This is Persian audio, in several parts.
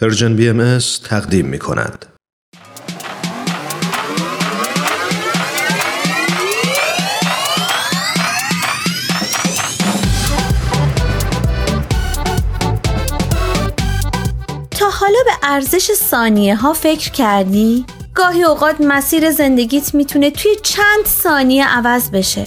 پرژن بی ام تقدیم می کند. تا حالا به ارزش ثانیه ها فکر کردی؟ گاهی اوقات مسیر زندگیت می‌تونه توی چند ثانیه عوض بشه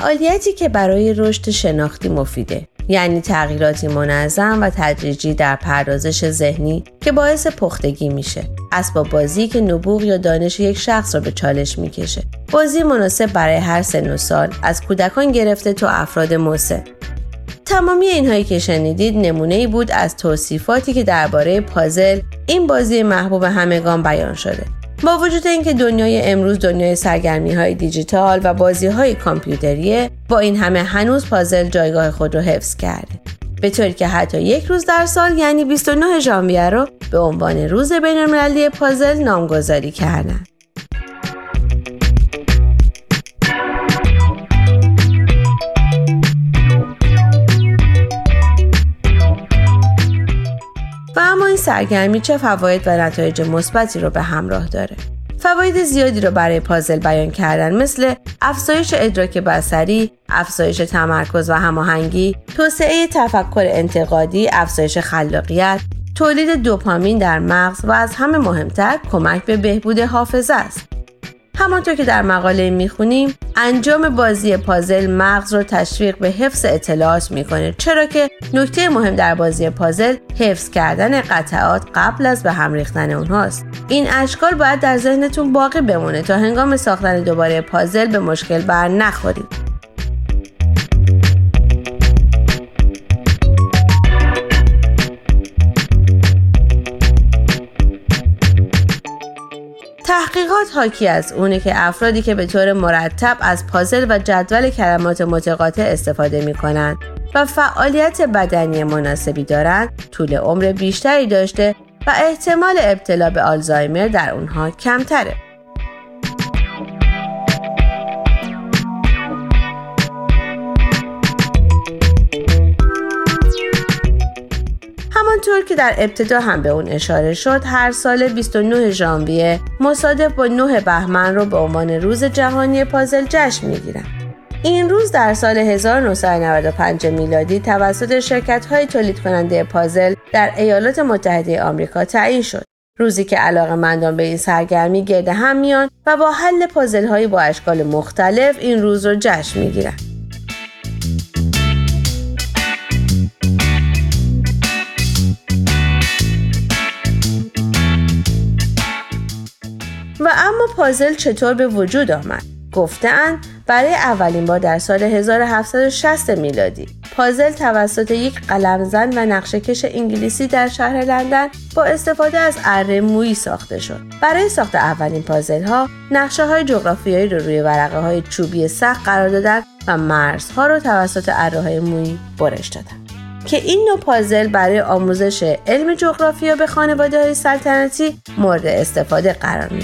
فعالیتی که برای رشد شناختی مفیده یعنی تغییراتی منظم و تدریجی در پردازش ذهنی که باعث پختگی میشه. اسباب بازی که نبوغ یا دانش یک شخص را به چالش می‌کشه. بازی مناسب برای هر سن و سال. از کودکان گرفته تا افراد مسن. تمامی اینهایی که شنیدید نمونه ای بود از توصیفاتی که درباره پازل این بازی محبوب همگان بیان شده. با وجود اینکه دنیای امروز دنیای سرگرمی های دیجیتال و بازی های کامپیوتریه با این همه هنوز پازل جایگاه خود رو حفظ کرده. به طوری که حتی یک روز در سال یعنی 29 ژانویه رو به عنوان روز بینالمللی پازل نامگذاری کردن. سرگرمی چه فواید و نتایج مثبتی رو به همراه داره فواید زیادی رو برای پازل بیان کردن مثل افزایش ادراک بصری، افزایش تمرکز و هماهنگی، توسعه تفکر انتقادی، افزایش خلاقیت، تولید دوپامین در مغز و از همه مهمتر کمک به بهبود حافظه است. همانطور که در مقاله می‌خونیم انجام بازی پازل مغز رو تشویق به حفظ اطلاعات می‌کنه چرا که نکته مهم در بازی پازل حفظ کردن قطعات قبل از به هم ریختن اونهاست. این اشکال باید در ذهنتون باقی بمونه تا هنگام ساختن دوباره پازل به مشکل بر نخورید. تحقیقات حاکی از اونه که افرادی که به طور مرتب از پازل و جدول کلمات متقاطع استفاده می کنند و فعالیت بدنی مناسبی دارند طول عمر بیشتری داشته و احتمال ابتلا به آلزایمر در اونها کمتره. همانطور که در ابتدا هم به اون اشاره شد هر سال 29 ژانویه مصادف با 9 بهمن رو به عنوان روز جهانی پازل جشن می‌گیرن این روز در سال 1995 میلادی توسط شرکت های تولید کننده پازل در ایالات متحده آمریکا تعیین شد. روزی که علاقه مندان به این سرگرمی گرد هم میان و با حل پازل هایی با اشکال مختلف این روز رو جشن می‌گیرن. پازل چطور به وجود آمد؟ گفتند برای اولین بار در سال 1760 میلادی. پازل توسط یک قلمزن و نقشهکش انگلیسی در شهر لندن با استفاده از اره مویی ساخته شد. برای ساخت اولین پازل ها نقشه های جغرافیایی رو روی ورقه های چوبی سخت قرار دادن و مرزها رو توسط اره های مویی برش دادن که این نوع پازل برای آموزش علم جغرافیا به خانواده های سلطنتی مورد استفاده قرار می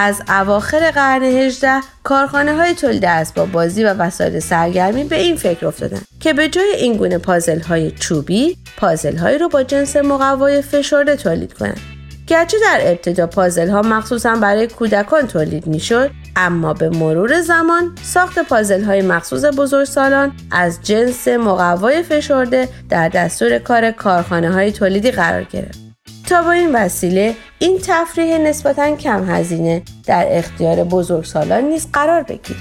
از اواخر قرن 18 کارخانه های تولید اسباب بازی و وسایل سرگرمی به این فکر افتادن که به جای این گونه پازل های چوبی پازل هایی رو با جنس مقوای فشرده تولید کنند گرچه در ابتدا پازل ها مخصوصا برای کودکان تولید می شد اما به مرور زمان ساخت پازل های مخصوص بزرگسالان از جنس مقوای فشرده در دستور کار کارخانه های تولیدی قرار گرفت. تا با این وسیله این تفریح نسبتا کم هزینه در اختیار بزرگسالان نیز قرار بگیره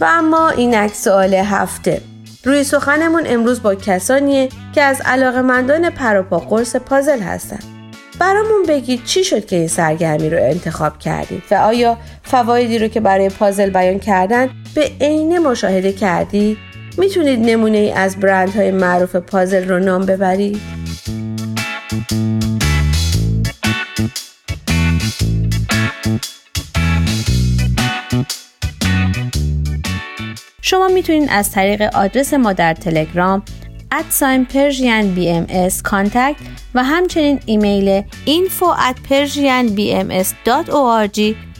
و اما اینک سوال هفته روی سخنمون امروز با کسانیه که از علاقمندان پروپا قرص پازل هستند. برامون بگید چی شد که این سرگرمی رو انتخاب کردید و آیا فوایدی رو که برای پازل بیان کردن به عینه مشاهده کردید؟ می‌تونید نمونه ای از برندهای معروف پازل رو نام ببرید؟ شما می‌تونید از طریق آدرس ما در تلگرام at sign Persian BM Contact و همچنین ایمیل info at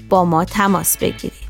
با ما تماس بگیرید.